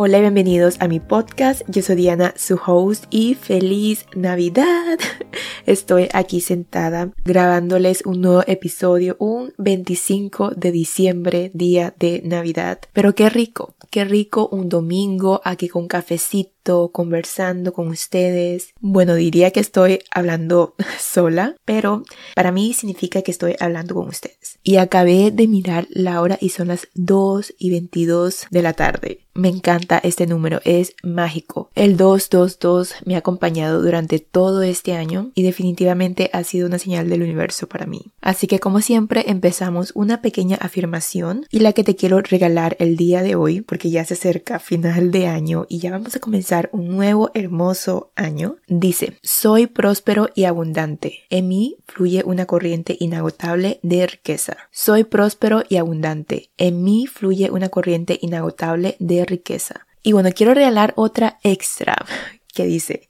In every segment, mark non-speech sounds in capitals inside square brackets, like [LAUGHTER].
Hola y bienvenidos a mi podcast. Yo soy Diana, su host, y feliz Navidad. [LAUGHS] Estoy aquí sentada grabándoles un nuevo episodio un 25 de diciembre, día de Navidad. Pero qué rico, qué rico un domingo aquí con cafecito conversando con ustedes. Bueno, diría que estoy hablando [LAUGHS] sola, pero para mí significa que estoy hablando con ustedes. Y acabé de mirar la hora y son las 2 y 22 de la tarde. Me encanta este número, es mágico. El 222 me ha acompañado durante todo este año y definitivamente ha sido una señal del universo para mí. Así que como siempre empezamos una pequeña afirmación y la que te quiero regalar el día de hoy porque ya se acerca final de año y ya vamos a comenzar un nuevo hermoso año, dice, soy próspero y abundante. En mí fluye una corriente inagotable de riqueza. Soy próspero y abundante. En mí fluye una corriente inagotable de riqueza. Y bueno, quiero regalar otra extra [LAUGHS] que dice,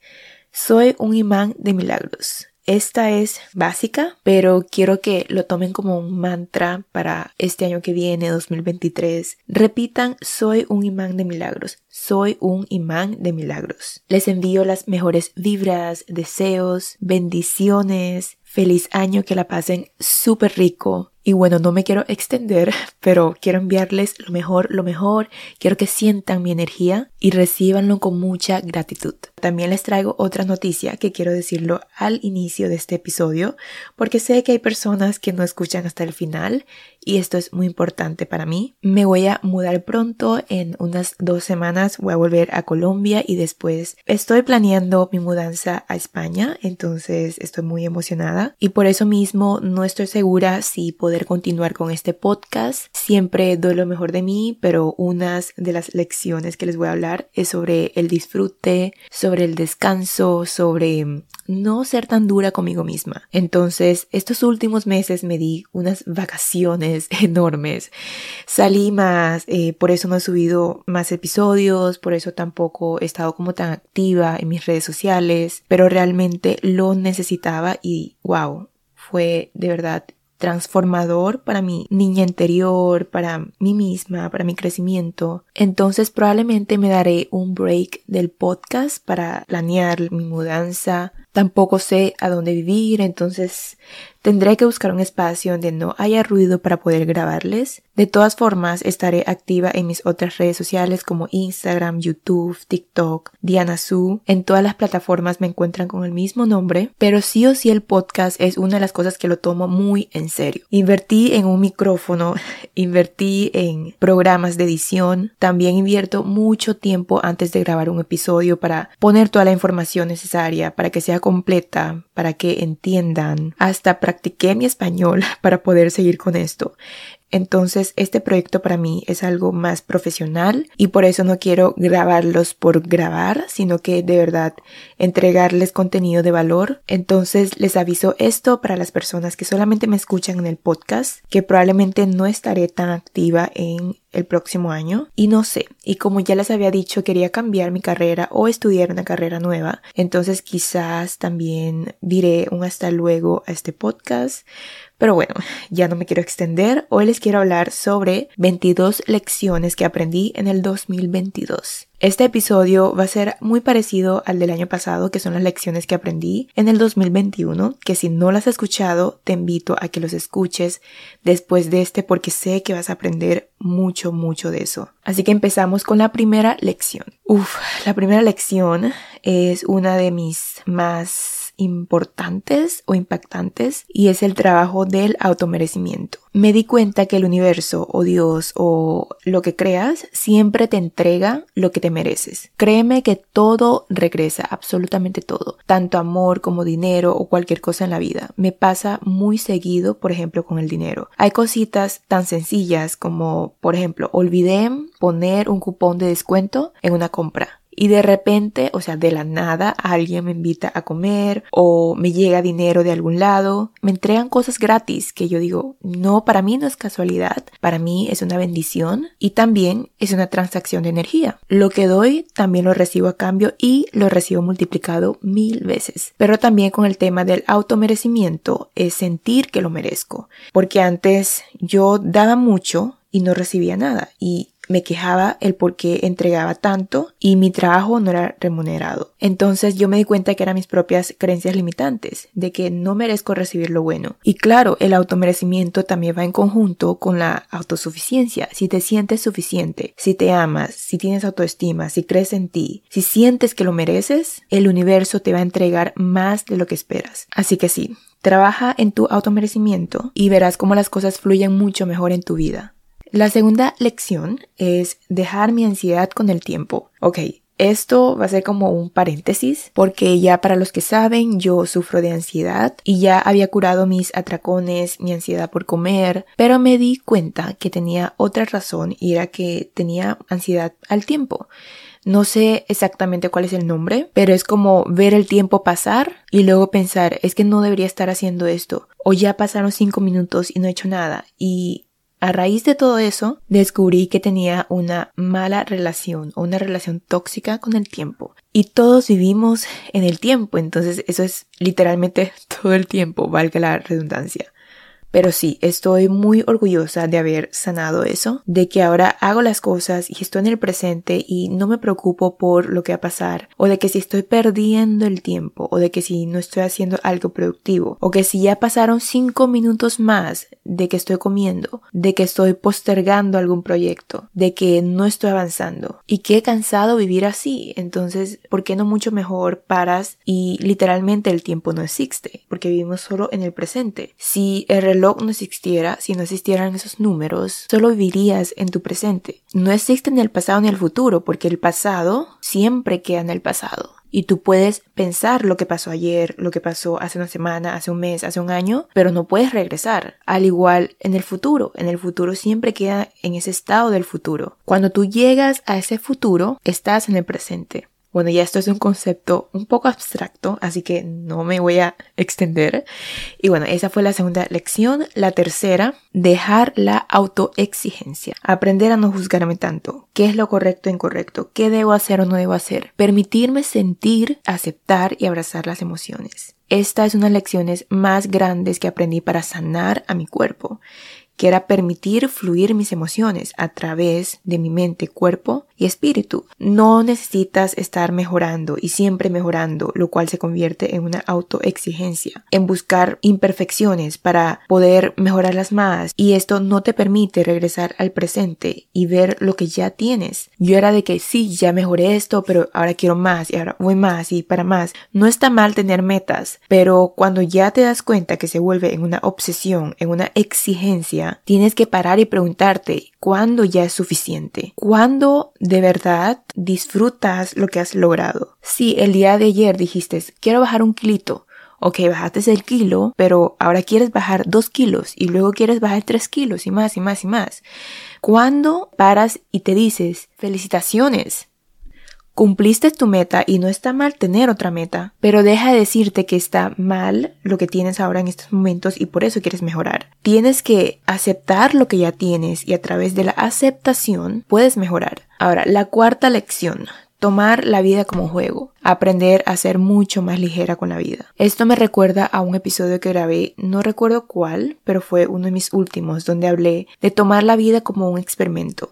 soy un imán de milagros. Esta es básica, pero quiero que lo tomen como un mantra para este año que viene, 2023. Repitan, soy un imán de milagros, soy un imán de milagros. Les envío las mejores vibras, deseos, bendiciones, feliz año, que la pasen súper rico, y bueno, no me quiero extender, [LAUGHS] pero quiero enviarles lo mejor, lo mejor. Quiero que sientan mi energía y recibanlo con mucha gratitud. También les traigo otra noticia que quiero decirlo al inicio de este episodio, porque sé que hay personas que no escuchan hasta el final y esto es muy importante para mí. Me voy a mudar pronto, en unas dos semanas voy a volver a Colombia y después estoy planeando mi mudanza a España, entonces estoy muy emocionada y por eso mismo no estoy segura si poder continuar con este podcast. Siempre doy lo mejor de mí, pero unas de las lecciones que les voy a hablar es sobre el disfrute, sobre el descanso, sobre no ser tan dura conmigo misma. Entonces, estos últimos meses me di unas vacaciones [LAUGHS] enormes. Salí más, eh, por eso no he subido más episodios, por eso tampoco he estado como tan activa en mis redes sociales, pero realmente lo necesitaba y wow, fue de verdad transformador para mi niña interior, para mí misma, para mi crecimiento. Entonces probablemente me daré un break del podcast para planear mi mudanza. Tampoco sé a dónde vivir, entonces Tendré que buscar un espacio donde no haya ruido para poder grabarles. De todas formas, estaré activa en mis otras redes sociales como Instagram, YouTube, TikTok, Diana Su. En todas las plataformas me encuentran con el mismo nombre, pero sí o sí el podcast es una de las cosas que lo tomo muy en serio. Invertí en un micrófono, [LAUGHS] invertí en programas de edición, también invierto mucho tiempo antes de grabar un episodio para poner toda la información necesaria para que sea completa, para que entiendan, hasta practiqué mi español [LAUGHS] para poder seguir con esto. Entonces este proyecto para mí es algo más profesional y por eso no quiero grabarlos por grabar, sino que de verdad entregarles contenido de valor. Entonces les aviso esto para las personas que solamente me escuchan en el podcast, que probablemente no estaré tan activa en el próximo año y no sé y como ya les había dicho quería cambiar mi carrera o estudiar una carrera nueva entonces quizás también diré un hasta luego a este podcast pero bueno, ya no me quiero extender. Hoy les quiero hablar sobre 22 lecciones que aprendí en el 2022. Este episodio va a ser muy parecido al del año pasado, que son las lecciones que aprendí en el 2021, que si no las has escuchado, te invito a que los escuches después de este porque sé que vas a aprender mucho, mucho de eso. Así que empezamos con la primera lección. Uf, la primera lección es una de mis más importantes o impactantes y es el trabajo del automerecimiento. Me di cuenta que el universo o Dios o lo que creas siempre te entrega lo que te mereces. Créeme que todo regresa, absolutamente todo, tanto amor como dinero o cualquier cosa en la vida. Me pasa muy seguido, por ejemplo, con el dinero. Hay cositas tan sencillas como, por ejemplo, olvidé poner un cupón de descuento en una compra y de repente, o sea, de la nada, alguien me invita a comer o me llega dinero de algún lado, me entregan cosas gratis que yo digo, no, para mí no es casualidad, para mí es una bendición y también es una transacción de energía. Lo que doy también lo recibo a cambio y lo recibo multiplicado mil veces. Pero también con el tema del automerecimiento es sentir que lo merezco, porque antes yo daba mucho y no recibía nada y me quejaba el por qué entregaba tanto y mi trabajo no era remunerado. Entonces yo me di cuenta que eran mis propias creencias limitantes, de que no merezco recibir lo bueno. Y claro, el automerecimiento también va en conjunto con la autosuficiencia. Si te sientes suficiente, si te amas, si tienes autoestima, si crees en ti, si sientes que lo mereces, el universo te va a entregar más de lo que esperas. Así que sí, trabaja en tu automerecimiento y verás cómo las cosas fluyen mucho mejor en tu vida. La segunda lección es dejar mi ansiedad con el tiempo. Ok, esto va a ser como un paréntesis porque ya para los que saben yo sufro de ansiedad y ya había curado mis atracones, mi ansiedad por comer, pero me di cuenta que tenía otra razón y era que tenía ansiedad al tiempo. No sé exactamente cuál es el nombre, pero es como ver el tiempo pasar y luego pensar, es que no debería estar haciendo esto. O ya pasaron cinco minutos y no he hecho nada. Y a raíz de todo eso, descubrí que tenía una mala relación o una relación tóxica con el tiempo. Y todos vivimos en el tiempo, entonces eso es literalmente [LAUGHS] todo el tiempo, valga la redundancia. Pero sí, estoy muy orgullosa de haber sanado eso, de que ahora hago las cosas y estoy en el presente y no me preocupo por lo que va a pasar, o de que si estoy perdiendo el tiempo, o de que si no estoy haciendo algo productivo, o que si ya pasaron cinco minutos más de que estoy comiendo, de que estoy postergando algún proyecto, de que no estoy avanzando y que he cansado vivir así. Entonces, ¿por qué no mucho mejor paras y literalmente el tiempo no existe? Porque vivimos solo en el presente. Si el reloj no existiera, si no existieran esos números, solo vivirías en tu presente. No existe ni el pasado ni el futuro, porque el pasado siempre queda en el pasado. Y tú puedes pensar lo que pasó ayer, lo que pasó hace una semana, hace un mes, hace un año, pero no puedes regresar. Al igual en el futuro, en el futuro siempre queda en ese estado del futuro. Cuando tú llegas a ese futuro, estás en el presente. Bueno, ya esto es un concepto un poco abstracto, así que no me voy a extender. Y bueno, esa fue la segunda lección. La tercera, dejar la autoexigencia. Aprender a no juzgarme tanto. ¿Qué es lo correcto e incorrecto? ¿Qué debo hacer o no debo hacer? Permitirme sentir, aceptar y abrazar las emociones. Esta es una de las lecciones más grandes que aprendí para sanar a mi cuerpo que era permitir fluir mis emociones a través de mi mente, cuerpo y espíritu. No necesitas estar mejorando y siempre mejorando, lo cual se convierte en una autoexigencia, en buscar imperfecciones para poder mejorarlas más y esto no te permite regresar al presente y ver lo que ya tienes. Yo era de que sí, ya mejoré esto, pero ahora quiero más y ahora voy más y para más. No está mal tener metas, pero cuando ya te das cuenta que se vuelve en una obsesión, en una exigencia, tienes que parar y preguntarte cuándo ya es suficiente, cuándo de verdad disfrutas lo que has logrado. Si el día de ayer dijiste quiero bajar un kilito, ok, bajaste el kilo, pero ahora quieres bajar dos kilos y luego quieres bajar tres kilos y más y más y más. ¿Cuándo paras y te dices, felicitaciones, Cumpliste tu meta y no está mal tener otra meta, pero deja de decirte que está mal lo que tienes ahora en estos momentos y por eso quieres mejorar. Tienes que aceptar lo que ya tienes y a través de la aceptación puedes mejorar. Ahora, la cuarta lección. Tomar la vida como juego, aprender a ser mucho más ligera con la vida. Esto me recuerda a un episodio que grabé, no recuerdo cuál, pero fue uno de mis últimos, donde hablé de tomar la vida como un experimento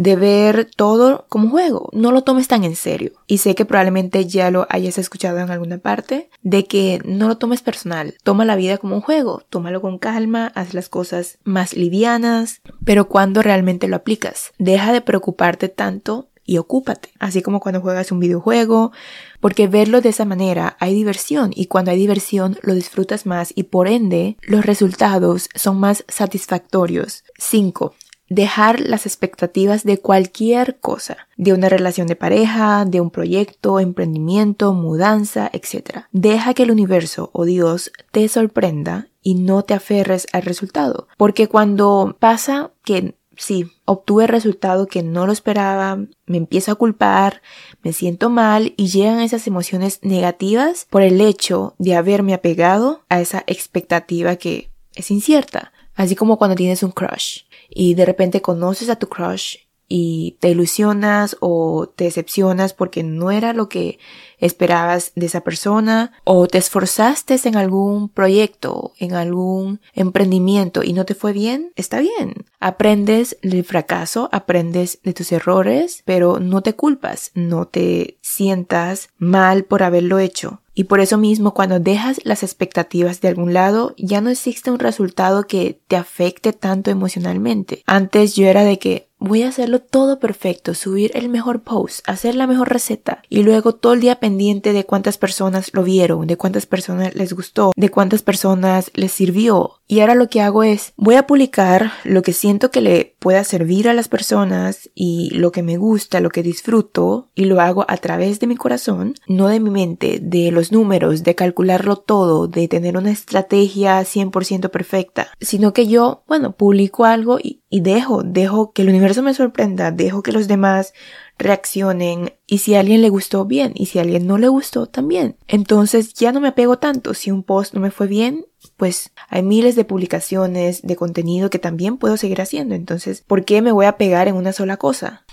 de ver todo como juego. No lo tomes tan en serio. Y sé que probablemente ya lo hayas escuchado en alguna parte, de que no lo tomes personal. Toma la vida como un juego. Tómalo con calma, haz las cosas más livianas, pero cuando realmente lo aplicas. Deja de preocuparte tanto y ocúpate. Así como cuando juegas un videojuego, porque verlo de esa manera hay diversión y cuando hay diversión lo disfrutas más y por ende los resultados son más satisfactorios. 5 dejar las expectativas de cualquier cosa, de una relación de pareja, de un proyecto, emprendimiento, mudanza, etc. Deja que el universo o Dios te sorprenda y no te aferres al resultado, porque cuando pasa que sí, obtuve el resultado que no lo esperaba, me empiezo a culpar, me siento mal y llegan esas emociones negativas por el hecho de haberme apegado a esa expectativa que es incierta, así como cuando tienes un crush y de repente conoces a tu crush y te ilusionas o te decepcionas porque no era lo que esperabas de esa persona o te esforzaste en algún proyecto, en algún emprendimiento y no te fue bien, está bien. Aprendes del fracaso, aprendes de tus errores, pero no te culpas, no te sientas mal por haberlo hecho. Y por eso mismo cuando dejas las expectativas de algún lado, ya no existe un resultado que te afecte tanto emocionalmente. Antes yo era de que voy a hacerlo todo perfecto, subir el mejor post, hacer la mejor receta y luego todo el día pendiente de cuántas personas lo vieron, de cuántas personas les gustó, de cuántas personas les sirvió. Y ahora lo que hago es, voy a publicar lo que siento que le pueda servir a las personas y lo que me gusta, lo que disfruto y lo hago a través de mi corazón, no de mi mente, de los números, de calcularlo todo, de tener una estrategia 100% perfecta, sino que yo, bueno, publico algo y, y dejo, dejo que el universo me sorprenda, dejo que los demás reaccionen y si a alguien le gustó bien y si a alguien no le gustó también. Entonces ya no me apego tanto. Si un post no me fue bien, pues hay miles de publicaciones de contenido que también puedo seguir haciendo. Entonces, ¿por qué me voy a pegar en una sola cosa?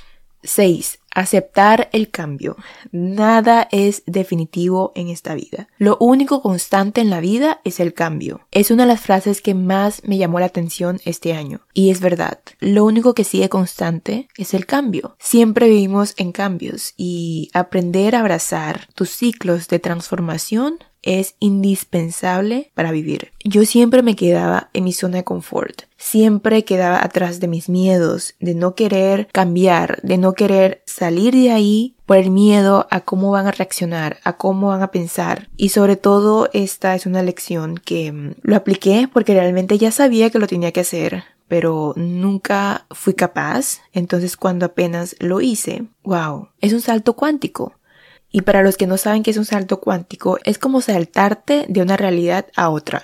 6. Aceptar el cambio. Nada es definitivo en esta vida. Lo único constante en la vida es el cambio. Es una de las frases que más me llamó la atención este año. Y es verdad. Lo único que sigue constante es el cambio. Siempre vivimos en cambios y aprender a abrazar tus ciclos de transformación es indispensable para vivir. Yo siempre me quedaba en mi zona de confort, siempre quedaba atrás de mis miedos, de no querer cambiar, de no querer salir de ahí por el miedo a cómo van a reaccionar, a cómo van a pensar. Y sobre todo esta es una lección que mm, lo apliqué porque realmente ya sabía que lo tenía que hacer, pero nunca fui capaz. Entonces cuando apenas lo hice, wow, es un salto cuántico. Y para los que no saben qué es un salto cuántico, es como saltarte de una realidad a otra.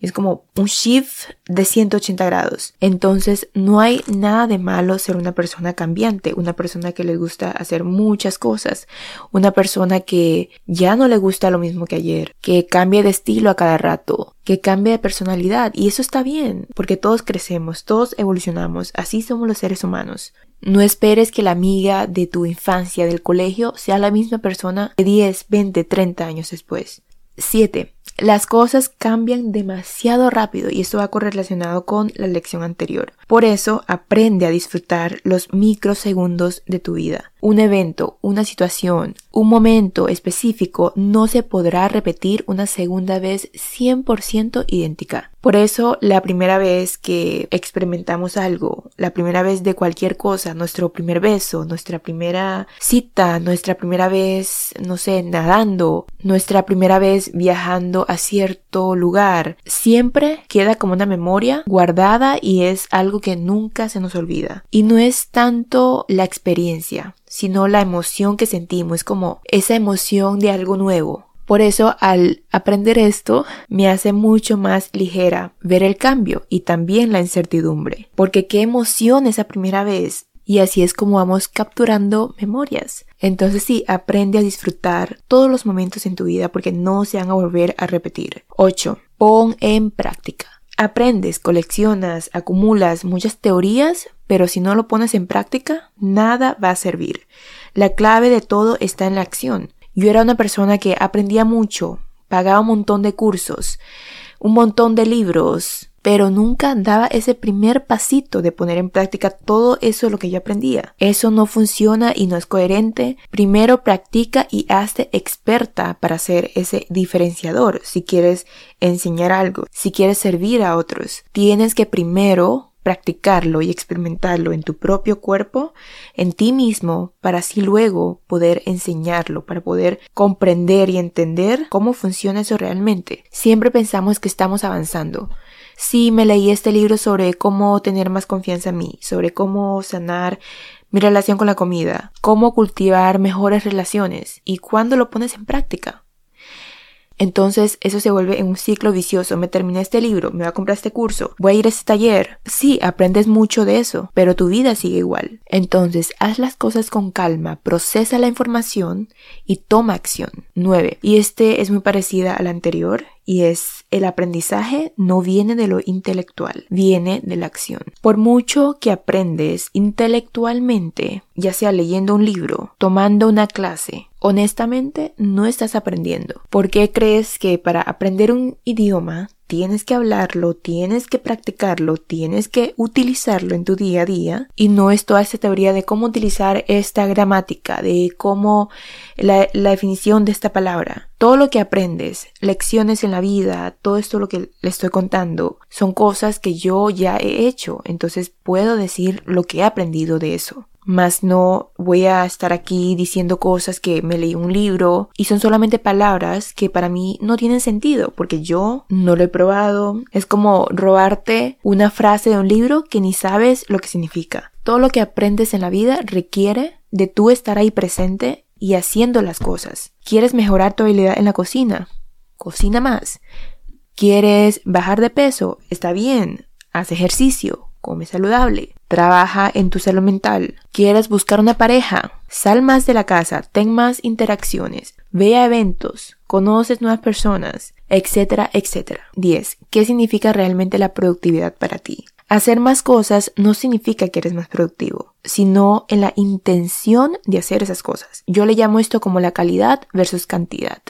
Es como un shift de 180 grados. Entonces no hay nada de malo ser una persona cambiante, una persona que le gusta hacer muchas cosas, una persona que ya no le gusta lo mismo que ayer, que cambie de estilo a cada rato, que cambie de personalidad. Y eso está bien, porque todos crecemos, todos evolucionamos, así somos los seres humanos. No esperes que la amiga de tu infancia del colegio sea la misma persona de 10, 20, 30 años después. 7. Las cosas cambian demasiado rápido y esto va correlacionado con la lección anterior. Por eso aprende a disfrutar los microsegundos de tu vida. Un evento, una situación, un momento específico no se podrá repetir una segunda vez 100% idéntica. Por eso la primera vez que experimentamos algo, la primera vez de cualquier cosa, nuestro primer beso, nuestra primera cita, nuestra primera vez, no sé, nadando, nuestra primera vez viajando a cierto lugar, siempre queda como una memoria guardada y es algo que nunca se nos olvida. Y no es tanto la experiencia, sino la emoción que sentimos, es como esa emoción de algo nuevo. Por eso al aprender esto me hace mucho más ligera ver el cambio y también la incertidumbre, porque qué emoción esa primera vez y así es como vamos capturando memorias. Entonces sí, aprende a disfrutar todos los momentos en tu vida porque no se van a volver a repetir. 8. Pon en práctica. Aprendes, coleccionas, acumulas muchas teorías, pero si no lo pones en práctica, nada va a servir. La clave de todo está en la acción. Yo era una persona que aprendía mucho, pagaba un montón de cursos, un montón de libros, pero nunca daba ese primer pasito de poner en práctica todo eso lo que yo aprendía. Eso no funciona y no es coherente. Primero practica y hazte experta para ser ese diferenciador. Si quieres enseñar algo, si quieres servir a otros, tienes que primero practicarlo y experimentarlo en tu propio cuerpo, en ti mismo, para así luego poder enseñarlo, para poder comprender y entender cómo funciona eso realmente. Siempre pensamos que estamos avanzando. Sí, me leí este libro sobre cómo tener más confianza en mí, sobre cómo sanar mi relación con la comida, cómo cultivar mejores relaciones y cuándo lo pones en práctica. Entonces eso se vuelve en un ciclo vicioso. Me terminé este libro, me voy a comprar este curso, voy a ir a este taller. Sí, aprendes mucho de eso, pero tu vida sigue igual. Entonces haz las cosas con calma, procesa la información y toma acción. 9. Y este es muy parecida al anterior y es el aprendizaje no viene de lo intelectual, viene de la acción. Por mucho que aprendes intelectualmente, ya sea leyendo un libro, tomando una clase, honestamente no estás aprendiendo. ¿Por qué crees que para aprender un idioma tienes que hablarlo, tienes que practicarlo, tienes que utilizarlo en tu día a día. Y no es toda esta teoría de cómo utilizar esta gramática, de cómo la, la, definición de esta palabra. Todo lo que aprendes, lecciones en la vida, todo esto lo que le estoy contando, son cosas que yo ya he hecho, entonces puedo decir lo que he aprendido de eso más no voy a estar aquí diciendo cosas que me leí un libro y son solamente palabras que para mí no tienen sentido porque yo no lo he probado. Es como robarte una frase de un libro que ni sabes lo que significa. Todo lo que aprendes en la vida requiere de tú estar ahí presente y haciendo las cosas. ¿Quieres mejorar tu habilidad en la cocina? Cocina más. ¿Quieres bajar de peso? Está bien. Haz ejercicio come saludable, trabaja en tu salud mental, quieres buscar una pareja, sal más de la casa, ten más interacciones, ve a eventos, conoces nuevas personas, etcétera, etcétera. 10. ¿Qué significa realmente la productividad para ti? Hacer más cosas no significa que eres más productivo, sino en la intención de hacer esas cosas. Yo le llamo esto como la calidad versus cantidad.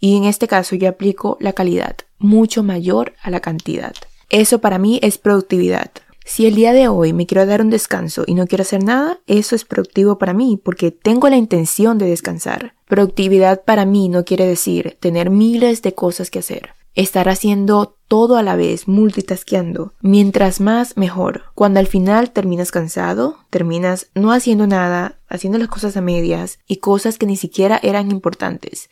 Y en este caso yo aplico la calidad mucho mayor a la cantidad. Eso para mí es productividad. Si el día de hoy me quiero dar un descanso y no quiero hacer nada, eso es productivo para mí porque tengo la intención de descansar. Productividad para mí no quiere decir tener miles de cosas que hacer. Estar haciendo todo a la vez, multitaskeando. Mientras más, mejor. Cuando al final terminas cansado, terminas no haciendo nada, haciendo las cosas a medias y cosas que ni siquiera eran importantes.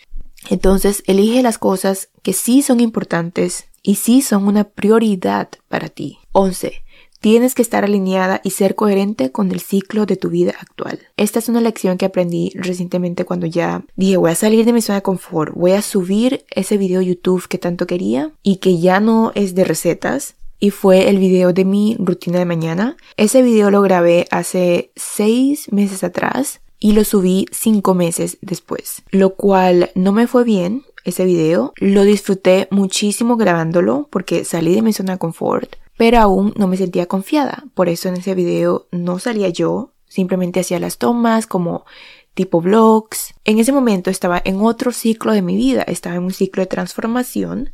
Entonces, elige las cosas que sí son importantes y sí son una prioridad para ti. 11. Tienes que estar alineada y ser coherente con el ciclo de tu vida actual. Esta es una lección que aprendí recientemente cuando ya dije voy a salir de mi zona de confort, voy a subir ese video YouTube que tanto quería y que ya no es de recetas, y fue el video de mi rutina de mañana. Ese video lo grabé hace seis meses atrás y lo subí cinco meses después, lo cual no me fue bien. Ese video lo disfruté muchísimo grabándolo porque salí de mi zona de confort, pero aún no me sentía confiada. Por eso en ese video no salía yo, simplemente hacía las tomas como tipo vlogs. En ese momento estaba en otro ciclo de mi vida, estaba en un ciclo de transformación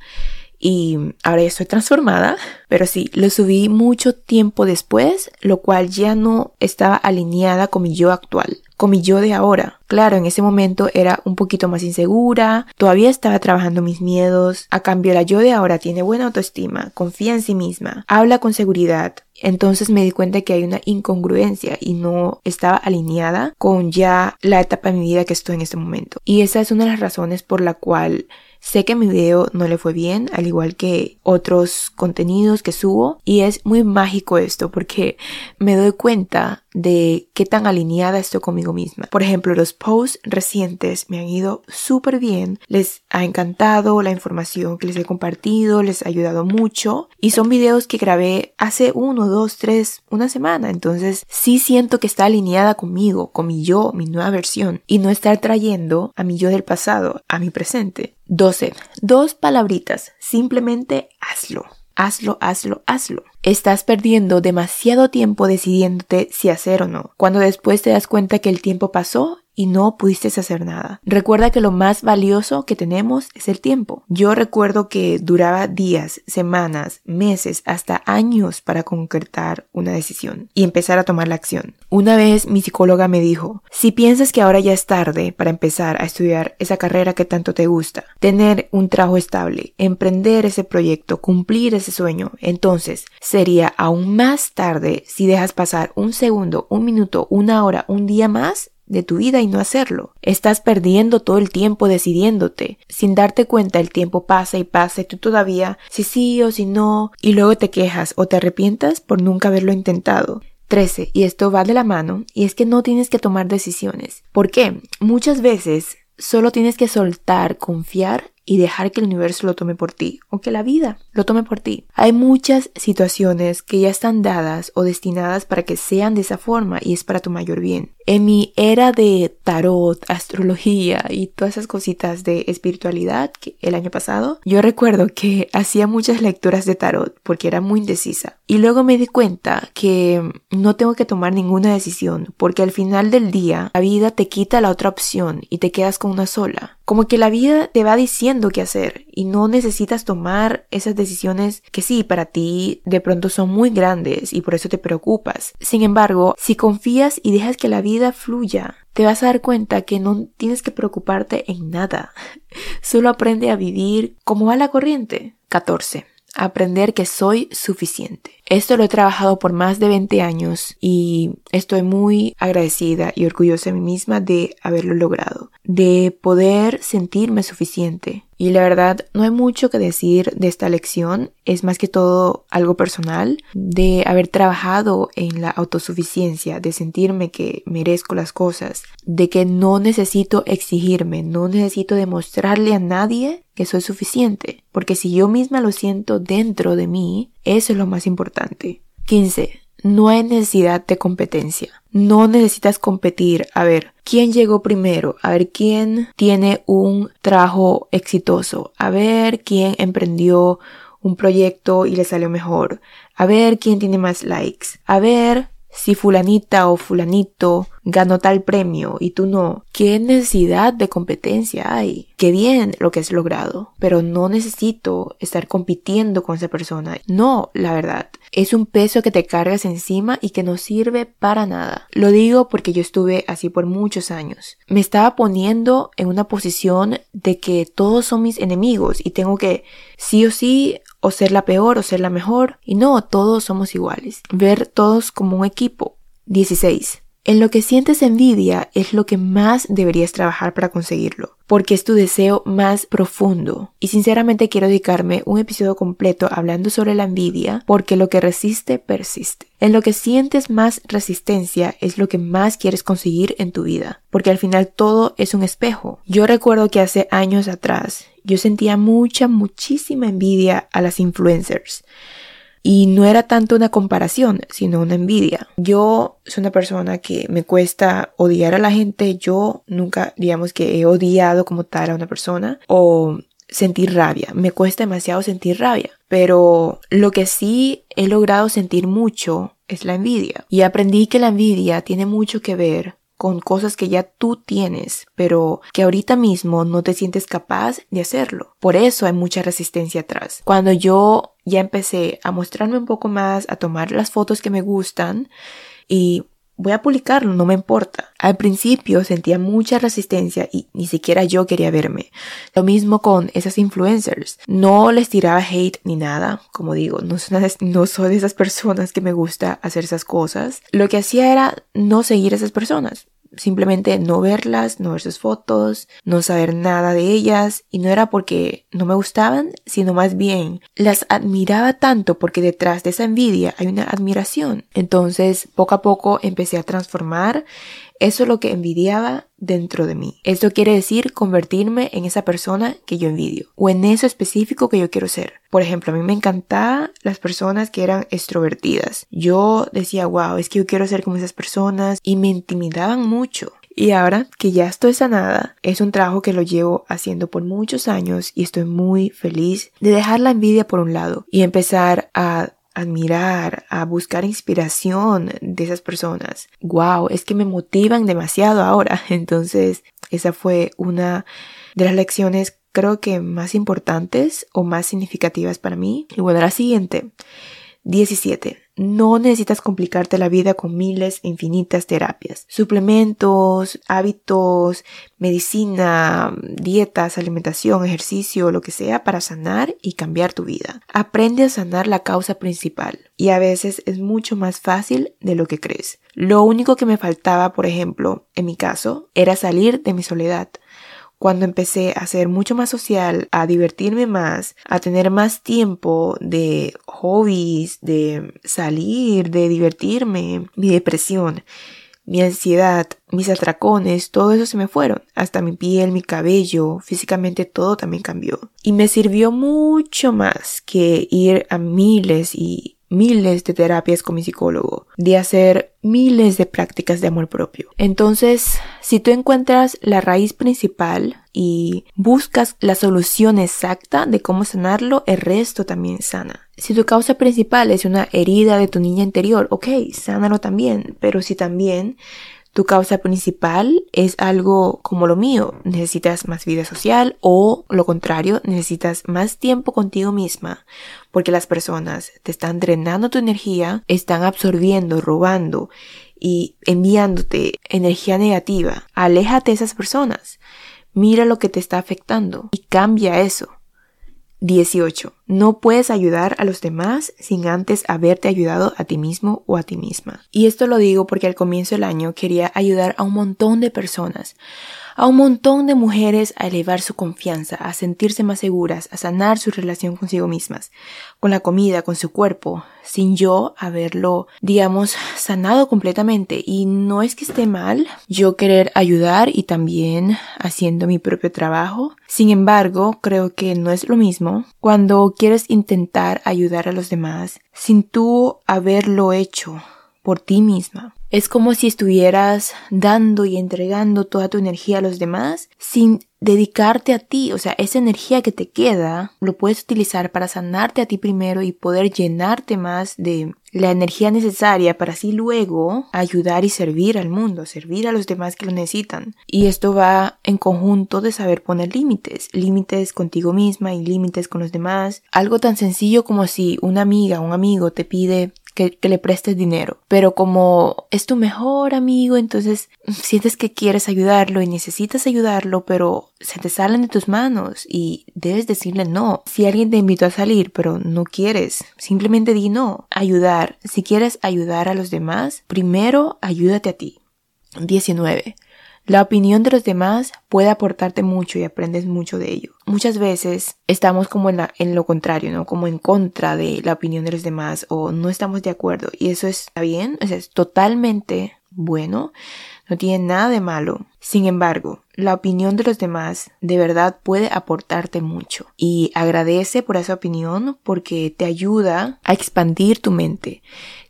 y ahora ya estoy transformada, pero sí, lo subí mucho tiempo después, lo cual ya no estaba alineada con mi yo actual con mi yo de ahora. Claro, en ese momento era un poquito más insegura, todavía estaba trabajando mis miedos. A cambio, la yo de ahora tiene buena autoestima, confía en sí misma, habla con seguridad. Entonces me di cuenta que hay una incongruencia y no estaba alineada con ya la etapa de mi vida que estoy en este momento. Y esa es una de las razones por la cual Sé que mi video no le fue bien, al igual que otros contenidos que subo, y es muy mágico esto porque me doy cuenta de qué tan alineada estoy conmigo misma. Por ejemplo, los posts recientes me han ido súper bien, les ha encantado la información que les he compartido, les ha ayudado mucho, y son videos que grabé hace uno, dos, tres, una semana, entonces sí siento que está alineada conmigo, con mi yo, mi nueva versión, y no estar trayendo a mi yo del pasado, a mi presente. 12. Dos palabritas. Simplemente hazlo. Hazlo, hazlo, hazlo. Estás perdiendo demasiado tiempo decidiéndote si hacer o no, cuando después te das cuenta que el tiempo pasó y no pudiste hacer nada. Recuerda que lo más valioso que tenemos es el tiempo. Yo recuerdo que duraba días, semanas, meses, hasta años para concretar una decisión y empezar a tomar la acción. Una vez mi psicóloga me dijo, si piensas que ahora ya es tarde para empezar a estudiar esa carrera que tanto te gusta, tener un trabajo estable, emprender ese proyecto, cumplir ese sueño, entonces sería aún más tarde si dejas pasar un segundo, un minuto, una hora, un día más de tu vida y no hacerlo. Estás perdiendo todo el tiempo decidiéndote. Sin darte cuenta el tiempo pasa y pasa y tú todavía si sí o si no y luego te quejas o te arrepientas por nunca haberlo intentado. 13. Y esto va de la mano y es que no tienes que tomar decisiones. ¿Por qué? Muchas veces solo tienes que soltar, confiar y dejar que el universo lo tome por ti o que la vida lo tome por ti. Hay muchas situaciones que ya están dadas o destinadas para que sean de esa forma y es para tu mayor bien. En mi era de tarot, astrología y todas esas cositas de espiritualidad que el año pasado, yo recuerdo que hacía muchas lecturas de tarot porque era muy indecisa. Y luego me di cuenta que no tengo que tomar ninguna decisión porque al final del día la vida te quita la otra opción y te quedas con una sola. Como que la vida te va diciendo qué hacer y no necesitas tomar esas decisiones que sí, para ti de pronto son muy grandes y por eso te preocupas. Sin embargo, si confías y dejas que la vida fluya, te vas a dar cuenta que no tienes que preocuparte en nada. [LAUGHS] Solo aprende a vivir como va la corriente. 14 aprender que soy suficiente. Esto lo he trabajado por más de 20 años y estoy muy agradecida y orgullosa de mí misma de haberlo logrado, de poder sentirme suficiente. Y la verdad, no hay mucho que decir de esta lección, es más que todo algo personal, de haber trabajado en la autosuficiencia, de sentirme que merezco las cosas, de que no necesito exigirme, no necesito demostrarle a nadie que soy suficiente, porque si yo misma lo siento dentro de mí, eso es lo más importante. 15. No hay necesidad de competencia. No necesitas competir a ver quién llegó primero, a ver quién tiene un trabajo exitoso, a ver quién emprendió un proyecto y le salió mejor, a ver quién tiene más likes, a ver si fulanita o fulanito ganó tal premio y tú no, ¿qué necesidad de competencia hay? Qué bien lo que has logrado, pero no necesito estar compitiendo con esa persona. No, la verdad, es un peso que te cargas encima y que no sirve para nada. Lo digo porque yo estuve así por muchos años. Me estaba poniendo en una posición de que todos son mis enemigos y tengo que sí o sí o ser la peor o ser la mejor. Y no, todos somos iguales. Ver todos como un equipo. 16. En lo que sientes envidia es lo que más deberías trabajar para conseguirlo, porque es tu deseo más profundo. Y sinceramente quiero dedicarme un episodio completo hablando sobre la envidia, porque lo que resiste persiste. En lo que sientes más resistencia es lo que más quieres conseguir en tu vida, porque al final todo es un espejo. Yo recuerdo que hace años atrás yo sentía mucha, muchísima envidia a las influencers. Y no era tanto una comparación, sino una envidia. Yo soy una persona que me cuesta odiar a la gente. Yo nunca, digamos que he odiado como tal a una persona o sentir rabia. Me cuesta demasiado sentir rabia. Pero lo que sí he logrado sentir mucho es la envidia. Y aprendí que la envidia tiene mucho que ver con cosas que ya tú tienes, pero que ahorita mismo no te sientes capaz de hacerlo. Por eso hay mucha resistencia atrás. Cuando yo ya empecé a mostrarme un poco más, a tomar las fotos que me gustan y voy a publicarlo, no me importa. Al principio sentía mucha resistencia y ni siquiera yo quería verme. Lo mismo con esas influencers. No les tiraba hate ni nada, como digo, no soy, no de esas personas que me gusta hacer esas cosas. Lo que hacía era no seguir a esas personas simplemente no verlas, no ver sus fotos, no saber nada de ellas y no era porque no me gustaban, sino más bien las admiraba tanto porque detrás de esa envidia hay una admiración. Entonces, poco a poco empecé a transformar eso es lo que envidiaba dentro de mí. Esto quiere decir convertirme en esa persona que yo envidio o en eso específico que yo quiero ser. Por ejemplo, a mí me encantaban las personas que eran extrovertidas. Yo decía, wow, es que yo quiero ser como esas personas y me intimidaban mucho. Y ahora que ya estoy sanada, es un trabajo que lo llevo haciendo por muchos años y estoy muy feliz de dejar la envidia por un lado y empezar a admirar, a buscar inspiración de esas personas. Wow, es que me motivan demasiado ahora. [LAUGHS] Entonces, esa fue una de las lecciones creo que más importantes o más significativas para mí. Y bueno, la siguiente. 17. No necesitas complicarte la vida con miles e infinitas terapias, suplementos, hábitos, medicina, dietas, alimentación, ejercicio, lo que sea para sanar y cambiar tu vida. Aprende a sanar la causa principal y a veces es mucho más fácil de lo que crees. Lo único que me faltaba, por ejemplo, en mi caso, era salir de mi soledad cuando empecé a ser mucho más social, a divertirme más, a tener más tiempo de hobbies, de salir, de divertirme, mi depresión, mi ansiedad, mis atracones, todo eso se me fueron. Hasta mi piel, mi cabello, físicamente todo también cambió. Y me sirvió mucho más que ir a miles y miles de terapias con mi psicólogo, de hacer miles de prácticas de amor propio. Entonces, si tú encuentras la raíz principal y buscas la solución exacta de cómo sanarlo, el resto también sana. Si tu causa principal es una herida de tu niña interior, ok, sánalo también, pero si también tu causa principal es algo como lo mío, necesitas más vida social o lo contrario, necesitas más tiempo contigo misma porque las personas te están drenando tu energía, están absorbiendo, robando y enviándote energía negativa. Aléjate de esas personas. Mira lo que te está afectando y cambia eso. 18. No puedes ayudar a los demás sin antes haberte ayudado a ti mismo o a ti misma. Y esto lo digo porque al comienzo del año quería ayudar a un montón de personas a un montón de mujeres a elevar su confianza, a sentirse más seguras, a sanar su relación consigo mismas, con la comida, con su cuerpo, sin yo haberlo, digamos, sanado completamente. Y no es que esté mal yo querer ayudar y también haciendo mi propio trabajo. Sin embargo, creo que no es lo mismo cuando quieres intentar ayudar a los demás sin tú haberlo hecho por ti misma. Es como si estuvieras dando y entregando toda tu energía a los demás sin dedicarte a ti. O sea, esa energía que te queda lo puedes utilizar para sanarte a ti primero y poder llenarte más de la energía necesaria para así luego ayudar y servir al mundo, servir a los demás que lo necesitan. Y esto va en conjunto de saber poner límites, límites contigo misma y límites con los demás. Algo tan sencillo como si una amiga un amigo te pide que, le prestes dinero. Pero como es tu mejor amigo, entonces sientes que quieres ayudarlo y necesitas ayudarlo, pero se te salen de tus manos y debes decirle no. Si alguien te invitó a salir, pero no quieres, simplemente di no. Ayudar. Si quieres ayudar a los demás, primero ayúdate a ti. 19. La opinión de los demás puede aportarte mucho y aprendes mucho de ello. Muchas veces estamos como en, en lo contrario, ¿no? Como en contra de la opinión de los demás o no estamos de acuerdo. Y eso está bien, o sea, es totalmente bueno, no tiene nada de malo. Sin embargo, la opinión de los demás de verdad puede aportarte mucho y agradece por esa opinión porque te ayuda a expandir tu mente,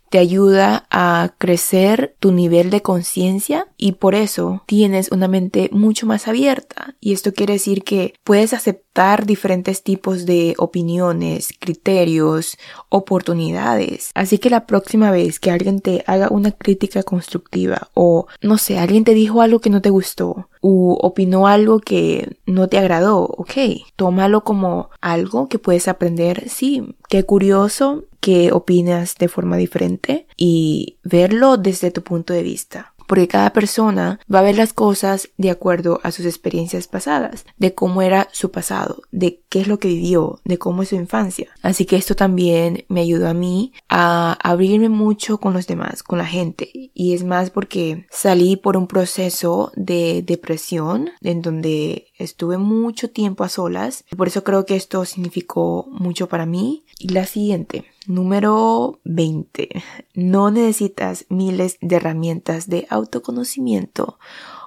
te ayuda a crecer tu nivel de conciencia y por eso tienes una mente mucho más abierta. Y esto quiere decir que puedes aceptar diferentes tipos de opiniones, criterios, oportunidades. Así que la próxima vez que alguien te haga una crítica constructiva o no sé, alguien te dijo algo que no te gustó o opinó algo que no te agradó, ok, tómalo como algo que puedes aprender, sí, qué curioso, que opinas de forma diferente y verlo desde tu punto de vista porque cada persona va a ver las cosas de acuerdo a sus experiencias pasadas, de cómo era su pasado, de qué es lo que vivió, de cómo es su infancia. Así que esto también me ayudó a mí a abrirme mucho con los demás, con la gente. Y es más porque salí por un proceso de depresión en donde estuve mucho tiempo a solas. Por eso creo que esto significó mucho para mí. Y la siguiente, Número 20. No necesitas miles de herramientas de autoconocimiento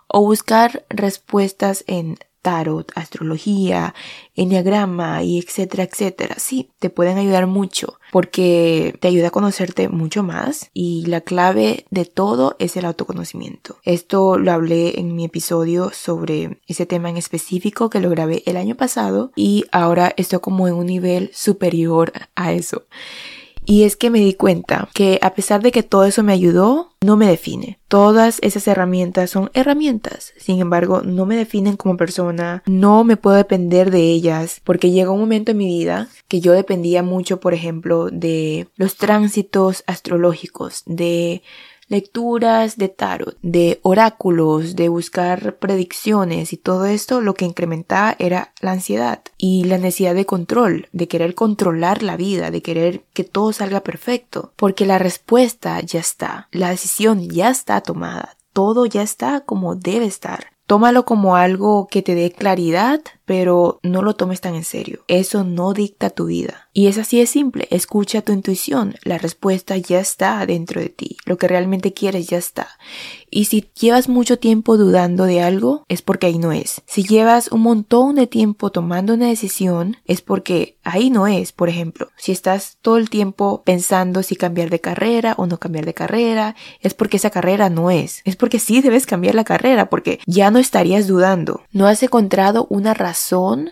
o buscar respuestas en tarot, astrología, enneagrama y etcétera, etcétera. Sí, te pueden ayudar mucho porque te ayuda a conocerte mucho más y la clave de todo es el autoconocimiento. Esto lo hablé en mi episodio sobre ese tema en específico que lo grabé el año pasado y ahora estoy como en un nivel superior a eso. Y es que me di cuenta que a pesar de que todo eso me ayudó, no me define. Todas esas herramientas son herramientas. Sin embargo, no me definen como persona. No me puedo depender de ellas porque llegó un momento en mi vida que yo dependía mucho, por ejemplo, de los tránsitos astrológicos, de lecturas de tarot, de oráculos, de buscar predicciones y todo esto lo que incrementaba era la ansiedad y la necesidad de control, de querer controlar la vida, de querer que todo salga perfecto, porque la respuesta ya está, la decisión ya está tomada, todo ya está como debe estar. Tómalo como algo que te dé claridad, pero no lo tomes tan en serio. Eso no dicta tu vida. Y es así de simple. Escucha tu intuición. La respuesta ya está dentro de ti. Lo que realmente quieres ya está. Y si llevas mucho tiempo dudando de algo, es porque ahí no es. Si llevas un montón de tiempo tomando una decisión, es porque ahí no es. Por ejemplo, si estás todo el tiempo pensando si cambiar de carrera o no cambiar de carrera, es porque esa carrera no es. Es porque sí debes cambiar la carrera, porque ya no estarías dudando. No has encontrado una razón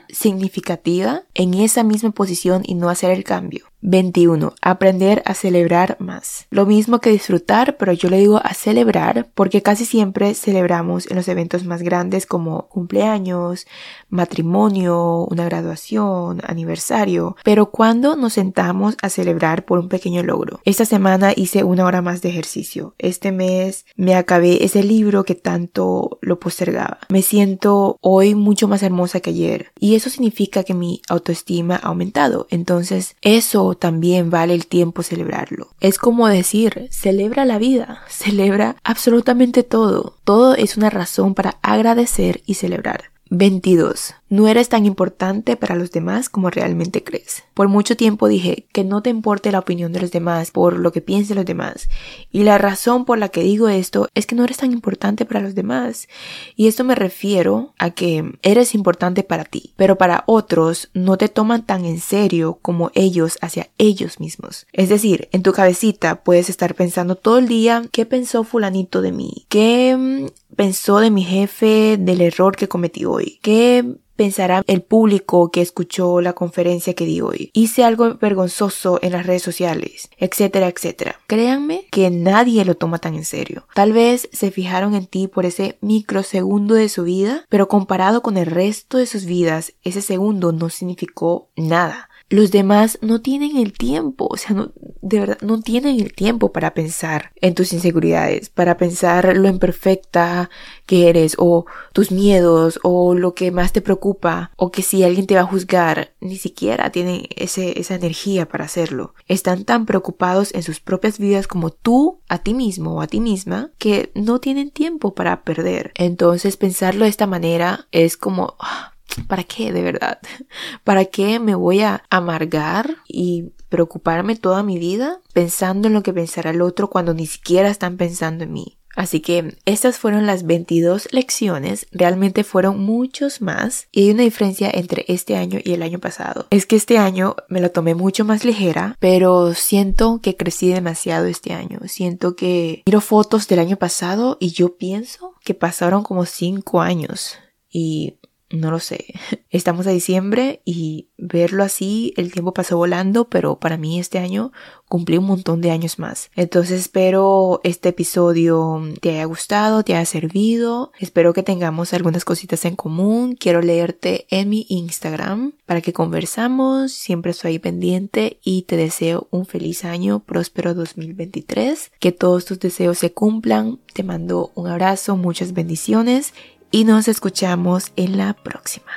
significativa en esa misma posición y no hacer el cambio. 21. Aprender a celebrar más. Lo mismo que disfrutar, pero yo le digo a celebrar porque casi siempre celebramos en los eventos más grandes como cumpleaños, matrimonio, una graduación, aniversario. Pero cuando nos sentamos a celebrar por un pequeño logro. Esta semana hice una hora más de ejercicio. Este mes me acabé ese libro que tanto lo postergaba. Me siento hoy mucho más hermosa que ayer. Y eso significa que mi autoestima ha aumentado. Entonces, eso también vale el tiempo celebrarlo. Es como decir, celebra la vida, [LAUGHS] celebra absolutamente todo. Todo es una razón para agradecer y celebrar. 22. No eres tan importante para los demás como realmente crees. Por mucho tiempo dije que no te importe la opinión de los demás por lo que piensen los demás. Y la razón por la que digo esto es que no eres tan importante para los demás. Y esto me refiero a que eres importante para ti, pero para otros no te toman tan en serio como ellos hacia ellos mismos. Es decir, en tu cabecita puedes estar pensando todo el día qué pensó fulanito de mí, qué mm, pensó de mi jefe del error que cometí hoy, qué pensará el público que escuchó la conferencia que di hoy. Hice algo vergonzoso en las redes sociales, etcétera, etcétera. Créanme que nadie lo toma tan en serio. Tal vez se fijaron en ti por ese microsegundo de su vida, pero comparado con el resto de sus vidas, ese segundo no significó nada los demás no tienen el tiempo, o sea, no, de verdad, no tienen el tiempo para pensar en tus inseguridades, para pensar lo imperfecta que eres, o tus miedos, o lo que más te preocupa, o que si alguien te va a juzgar, ni siquiera tienen ese, esa energía para hacerlo. Están tan preocupados en sus propias vidas como tú, a ti mismo o a ti misma, que no tienen tiempo para perder. Entonces, pensarlo de esta manera es como, ah, ¿Para qué de verdad? [LAUGHS] ¿Para qué me voy a amargar y preocuparme toda mi vida pensando en lo que pensará el otro cuando ni siquiera están pensando en mí? Así que estas fueron las 22 lecciones, realmente fueron muchos más y hay una diferencia entre este año y el año pasado. Es que este año me lo tomé mucho más ligera, pero siento que crecí demasiado este año. Siento que miro fotos del año pasado y yo pienso que pasaron como 5 años. Y no lo sé. [LAUGHS] Estamos a diciembre y verlo así, el tiempo pasó volando, pero para mí este año cumplí un montón de años más. Entonces espero este episodio te haya gustado, te haya servido. Espero que tengamos algunas cositas en común. Quiero leerte en mi Instagram para que conversamos. Siempre estoy pendiente y te deseo un feliz año, próspero 2023. Que todos tus deseos se cumplan. Te mando un abrazo, muchas bendiciones y nos escuchamos en la próxima.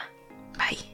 Bye.